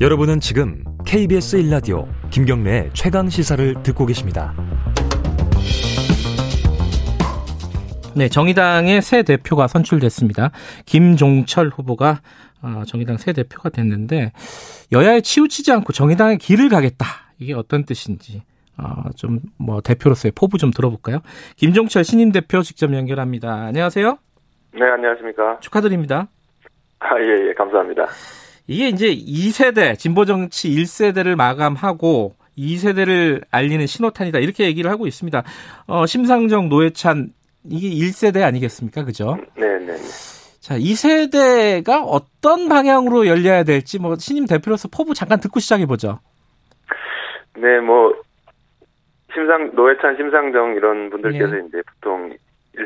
여러분은 지금 KBS 1라디오 김경래의 최강 시사를 듣고 계십니다. 네, 정의당의 새 대표가 선출됐습니다. 김종철 후보가 어, 정의당 새 대표가 됐는데 여야에 치우치지 않고 정의당의 길을 가겠다. 이게 어떤 뜻인지 어, 좀뭐 대표로서의 포부 좀 들어볼까요? 김종철 신임 대표 직접 연결합니다. 안녕하세요. 네, 안녕하십니까. 축하드립니다. 아, 예, 예, 감사합니다. 이게 이제 2세대, 진보 정치 1세대를 마감하고 2세대를 알리는 신호탄이다. 이렇게 얘기를 하고 있습니다. 어, 심상정, 노회찬, 이게 1세대 아니겠습니까? 그죠? 네, 네, 네. 자, 2세대가 어떤 방향으로 열려야 될지, 뭐, 신임 대표로서 포부 잠깐 듣고 시작해 보죠. 네, 뭐, 심상, 노회찬, 심상정 이런 분들께서 네. 이제 보통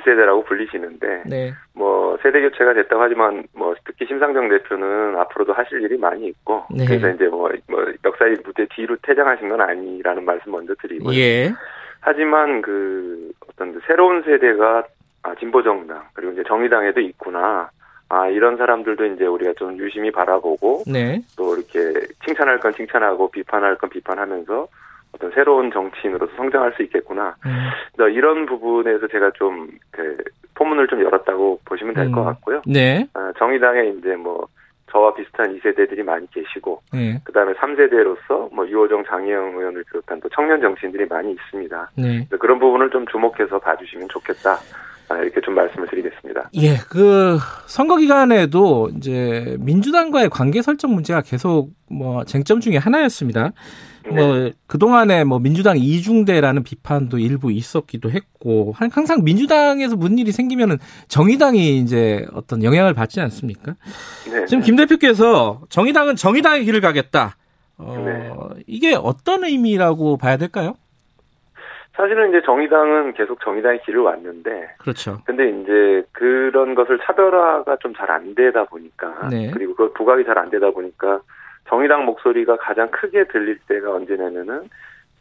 1세대라고 불리시는데, 네. 뭐, 세대 교체가 됐다고 하지만, 뭐, 특히 심상정 대표는 앞으로도 하실 일이 많이 있고, 네. 그래서 이제 뭐, 뭐, 역사의 무대 뒤로 퇴장하신 건 아니라는 말씀 먼저 드리고요. 예. 하지만 그, 어떤 그 새로운 세대가, 아, 진보정당, 그리고 이제 정의당에도 있구나. 아, 이런 사람들도 이제 우리가 좀 유심히 바라보고, 네. 또 이렇게 칭찬할 건 칭찬하고 비판할 건 비판하면서 어떤 새로운 정치인으로서 성장할 수 있겠구나. 음, 이런 부분에서 제가 좀 그 포문을 좀 열었다고 보시면 될것 음. 같고요. 네. 아, 정의당에 이제 뭐 저와 비슷한 2세대들이 많이 계시고 네. 그다음에 3세대로서 뭐 유호정 장혜영 의원을 비롯한 또 청년 정치인들이 많이 있습니다. 네. 그래서 그런 부분을 좀 주목해서 봐주시면 좋겠다. 아, 이렇게 좀 말씀을 드리겠습니다. 예, 그 선거 기간에도 이제 민주당과의 관계 설정 문제가 계속 뭐 쟁점 중에 하나였습니다. 네. 뭐 그 동안에 뭐 민주당 이중대라는 비판도 일부 있었기도 했고 한- 항상 민주당에서 무슨 일이 생기면은 정의당이 이제 어떤 영향을 받지 않습니까? 네. 지금 김 대표께서 정의당은 정의당의 길을 가겠다. 어, 네. 이게 어떤 의미라고 봐야 될까요? 사실은 이제 정의당은 계속 정의당의 길을 왔는데 그렇죠. 근데 이제 그런 것을 차별화가 좀 잘 안 되다 보니까 네. 그리고 그 부각이 잘 안 되다 보니까 정의당 목소리가 가장 크게 들릴 때가 언제냐면은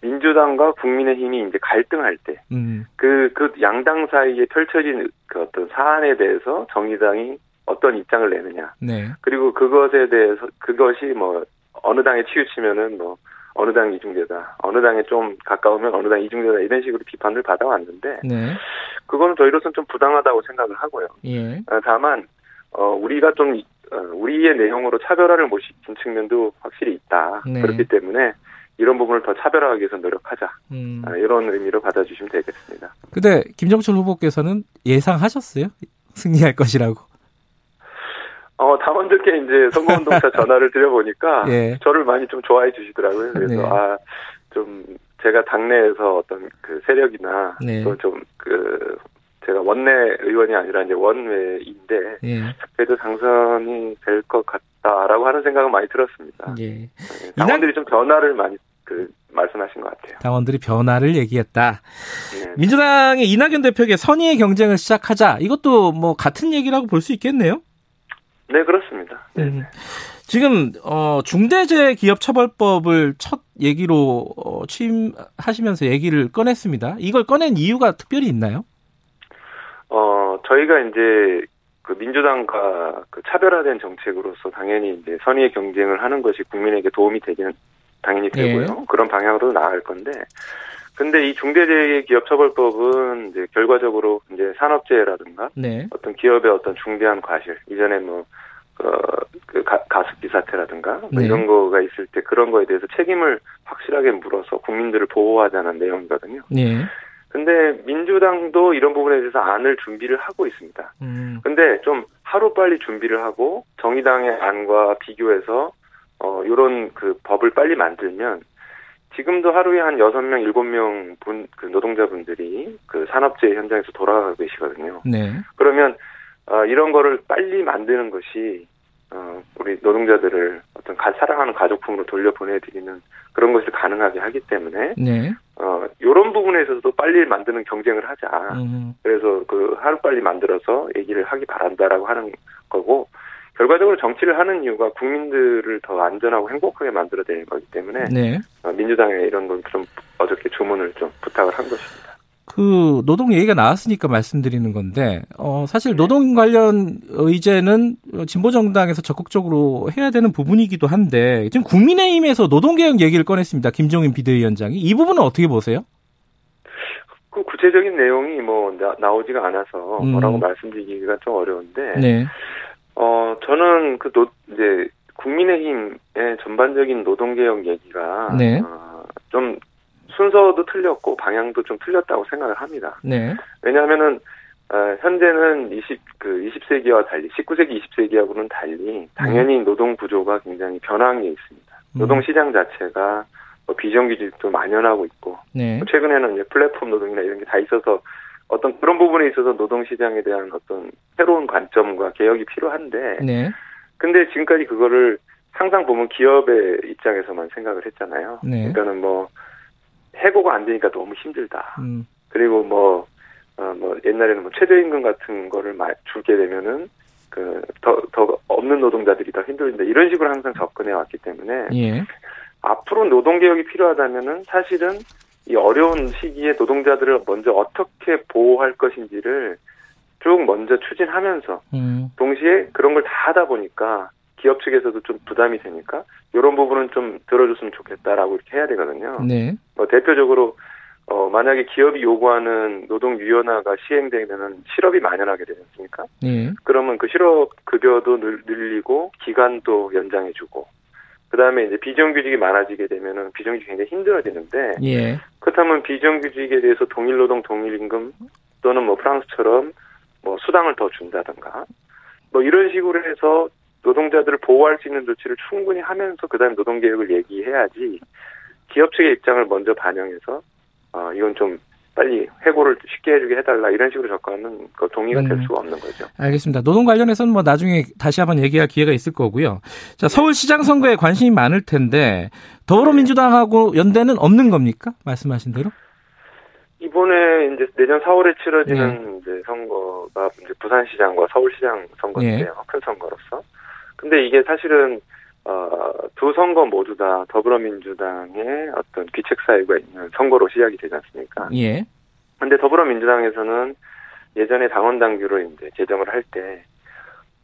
민주당과 국민의힘이 이제 갈등할 때 음, 그, 그 양당 사이에 펼쳐진 그 어떤 사안에 대해서 정의당이 어떤 입장을 내느냐. 네. 그리고 그것에 대해서, 그것이 뭐, 어느 당에 치우치면은 뭐, 어느 당이 이중대다. 어느 당에 좀 가까우면 어느 당이 이중대다. 이런 식으로 비판을 받아왔는데, 네. 그거는 저희로서는 좀 부당하다고 생각을 하고요. 예. 어, 다만, 어, 우리가 좀, 이- 어, 우리의 내용으로 차별화를 못 시킨 측면도 확실히 있다. 네. 그렇기 때문에 이런 부분을 더 차별화하기 위해서 노력하자. 음. 아, 이런 의미로 받아주시면 되겠습니다. 근데 김정철 후보께서는 예상하셨어요? 승리할 것이라고. 어, 당 원들께 이제 선거운동차 전화를 드려보니까 예. 저를 많이 좀 좋아해 주시더라고요. 그래서 네. 아, 좀 제가 당내에서 어떤 그 세력이나 네. 또좀그 제가 원내 의원이 아니라 이제 원외인데 예. 그래도 당선이 될 것 같다라고 하는 생각은 많이 들었습니다. 예. 네, 당원들이 좀 변화를 많이 그 말씀하신 것 같아요. 당원들이 변화를 얘기했다. 네. 민주당의 이낙연 대표에게 선의의 경쟁을 시작하자. 이것도 뭐 같은 얘기라고 볼 수 있겠네요. 네, 그렇습니다. 네. 음. 지금 어 중대재해기업처벌법을 첫 얘기로 어, 취임하시면서 얘기를 꺼냈습니다. 이걸 꺼낸 이유가 특별히 있나요? 어, 저희가 이제 그 민주당과 그 차별화된 정책으로서 당연히 이제 선의의 경쟁을 하는 것이 국민에게 도움이 되기는 당연히 되고요. 예. 그런 방향으로 나아갈 건데. 근데 이 중대재해기업처벌법은 이제 결과적으로 이제 산업재해라든가 네. 어떤 기업의 어떤 중대한 과실, 이전에 뭐, 어, 그 가, 가습기 사태라든가 뭐 네. 이런 거가 있을 때 그런 거에 대해서 책임을 확실하게 물어서 국민들을 보호하자는 내용이거든요. 네. 근데 민주당도 이런 부분에 대해서 안을 준비를 하고 있습니다. 음. 근데 좀 하루 빨리 준비를 하고 정의당의 안과 비교해서 어 요런 그 법을 빨리 만들면 지금도 하루에 한 여섯 명 일곱 명 분 그 노동자분들이 그 산업재해 현장에서 돌아가고 계시거든요. 네. 그러면 어 이런 거를 빨리 만드는 것이 어 우리 노동자들을 어떤 가, 사랑하는 가족품으로 돌려보내드리는 그런 것을 가능하게 하기 때문에 네. 어 요런 부분에 있어서도 빨리 만드는 경쟁을 하자. 음. 그래서 그 하루 빨리 만들어서 얘기를 하기 바란다라고 하는 거고 결과적으로 정치를 하는 이유가 국민들을 더 안전하고 행복하게 만들어내는 거기 때문에 네. 어, 민주당에 이런 걸좀 어저께 주문을 좀 부탁을 한 것입니다. 그 노동 얘기가 나왔으니까 말씀드리는 건데 어 사실 노동 관련 의제는 진보 정당에서 적극적으로 해야 되는 부분이기도 한데 지금 국민의힘에서 노동 개혁 얘기를 꺼냈습니다. 김종인 비대위원장이 이 부분은 어떻게 보세요? 그 구체적인 내용이 뭐 나, 오지가 않아서 음. 뭐라고 말씀드리기가 좀 어려운데 네. 어 저는 그 노, 이제 국민의힘의 전반적인 노동개혁 얘기가 네. 어, 좀 순서도 틀렸고 방향도 좀 틀렸다고 생각을 합니다. 네. 왜냐하면은 어, 현재는 20, 그 20세기와 달리 19세기 20세기하고는 달리 당연히 노동 구조가 굉장히 변화해 있습니다. 음. 노동 시장 자체가 뭐 비정규직도 만연하고 있고 네. 최근에는 이제 플랫폼 노동이나 이런 게 다 있어서 어떤 그런 부분에 있어서 노동 시장에 대한 어떤 새로운 관점과 개혁이 필요한데 네. 근데 지금까지 그거를 항상 보면 기업의 입장에서만 생각을 했잖아요. 네. 그러니까는 뭐 해고가 안 되니까 너무 힘들다. 음. 그리고 뭐, 어, 뭐, 옛날에는 뭐 최저임금 같은 거를 마, 주게 되면은 그, 더, 더 없는 노동자들이 더 힘들다. 이런 식으로 항상 접근해 왔기 때문에 예. 앞으로 노동 개혁이 필요하다면은 사실은 이 어려운 시기에 노동자들을 먼저 어떻게 보호할 것인지를 쭉 먼저 추진하면서 음. 동시에 그런 걸 다 하다 보니까 기업 측에서도 좀 부담이 되니까 이런 부분은 좀 들어줬으면 좋겠다라고 이렇게 해야 되거든요. 네. 뭐 대표적으로 어 만약에 기업이 요구하는 노동 유연화가 시행되면은 실업이 만연하게 되지 않습니까? 예. 그러면 그 실업 급여도 늘- 늘리고 기간도 연장해주고 그다음에 이제 비정규직이 많아지게 되면은 비정규직 이 굉장히 힘들어지는데 예. 그렇다면 비정규직에 대해서 동일 노동 동일 임금 또는 뭐 프랑스처럼 뭐 수당을 더 준다든가 뭐 이런 식으로 해서 노동자들을 보호할 수 있는 조치를 충분히 하면서 그다음 노동 개혁을 얘기해야지 기업 측의 입장을 먼저 반영해서 어 이건 좀 빨리 해고를 쉽게 해주게 해달라 이런 식으로 접근하는 거 동의가 될 음. 수가 없는 거죠. 알겠습니다. 노동 관련해서는 뭐 나중에 다시 한번 얘기할 기회가 있을 거고요. 자, 서울시장 선거에 관심이 많을 텐데 더불어민주당하고 연대는 없는 겁니까? 말씀하신 대로? 이번에 이제 내년 4월에 치러지는 이제 선거가 이제 부산시장과 서울시장 선거인데요. 큰 선거로서. 근데 이게 사실은 어, 두 선거 모두 다 더불어민주당의 어떤 귀책 사유가 있는 선거로 시작이 되지 않습니까? 예. 근데 더불어민주당에서는 예전에 당원 당규로 이제 제정을 할 때,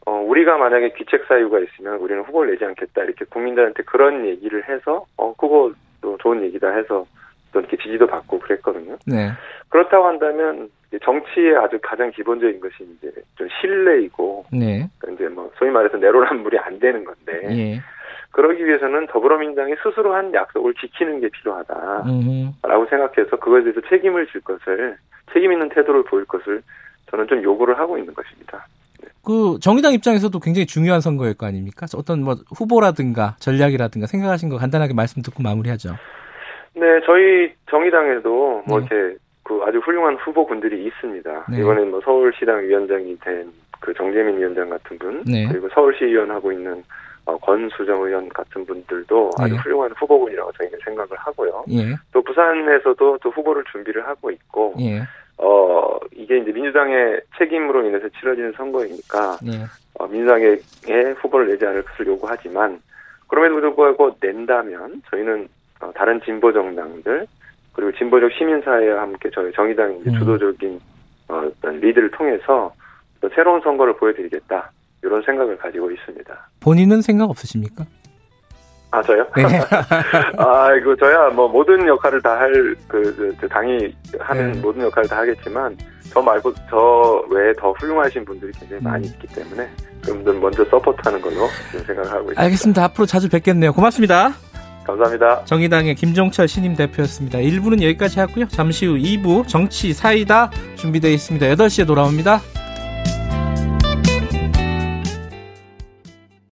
어, 우리가 만약에 귀책 사유가 있으면 우리는 후보를 내지 않겠다. 이렇게 국민들한테 그런 얘기를 해서, 어, 그거도 좋은 얘기다 해서 또 이렇게 지지도 받고 그랬거든요. 네. 그렇다고 한다면 정치의 아주 가장 기본적인 것이 이제 좀 신뢰이고, 네. 그러니까 이제 뭐 소위 말해서 내로남불이 안 되는 건데, 예. 그러기 위해서는 더불어민주당이 스스로 한 약속을 지키는 게 필요하다. 음. 라고 생각해서 그거에 대해서 책임을 질 것을 책임 있는 태도를 보일 것을 저는 좀 요구를 하고 있는 것입니다. 그 정의당 입장에서도 굉장히 중요한 선거일 거 아닙니까? 어떤 뭐 후보라든가 전략이라든가 생각하신 거 간단하게 말씀 듣고 마무리하죠. 네, 저희 정의당에도 뭐 네. 이렇게 그 아주 훌륭한 후보군들이 있습니다. 네. 이번에 뭐 서울시당 위원장이 된 그 정재민 위원장 같은 분, 네. 그리고 서울시 의원 하고 있는 어, 권수정 의원 같은 분들도 아주 네. 훌륭한 후보군이라고 저희는 생각을 하고요. 예. 또 부산에서도 또 후보를 준비를 하고 있고, 예. 어 이게 이제 민주당의 책임으로 인해서 치러지는 선거이니까 예. 어, 민주당의 후보를 내지 않을 것을 요구하지만 그럼에도 불구하고 낸다면 저희는 어, 다른 진보 정당들 그리고 진보적 시민사회와 함께 저희 정의당이 음. 주도적인 어, 어떤 리드를 통해서 또 새로운 선거를 보여드리겠다 이런 생각을 가지고 있습니다. 본인은 생각 없으십니까? 아 저요? 네. 아 이거 저야 뭐 모든 역할을 다 할 그 당이 하는 네. 모든 역할을 다 하겠지만 저 말고 저 외에 더 훌륭하신 분들이 굉장히 많이 음. 있기 때문에 그분들 먼저 서포트하는 걸로 생각을 하고 있습니다. 알겠습니다. 앞으로 자주 뵙겠네요. 고맙습니다. 감사합니다. 정의당의 김종철 신임 대표였습니다. 1부는 여기까지 하고요. 잠시 후 2부 정치 사이다 준비되어 있습니다. 8시에 돌아옵니다.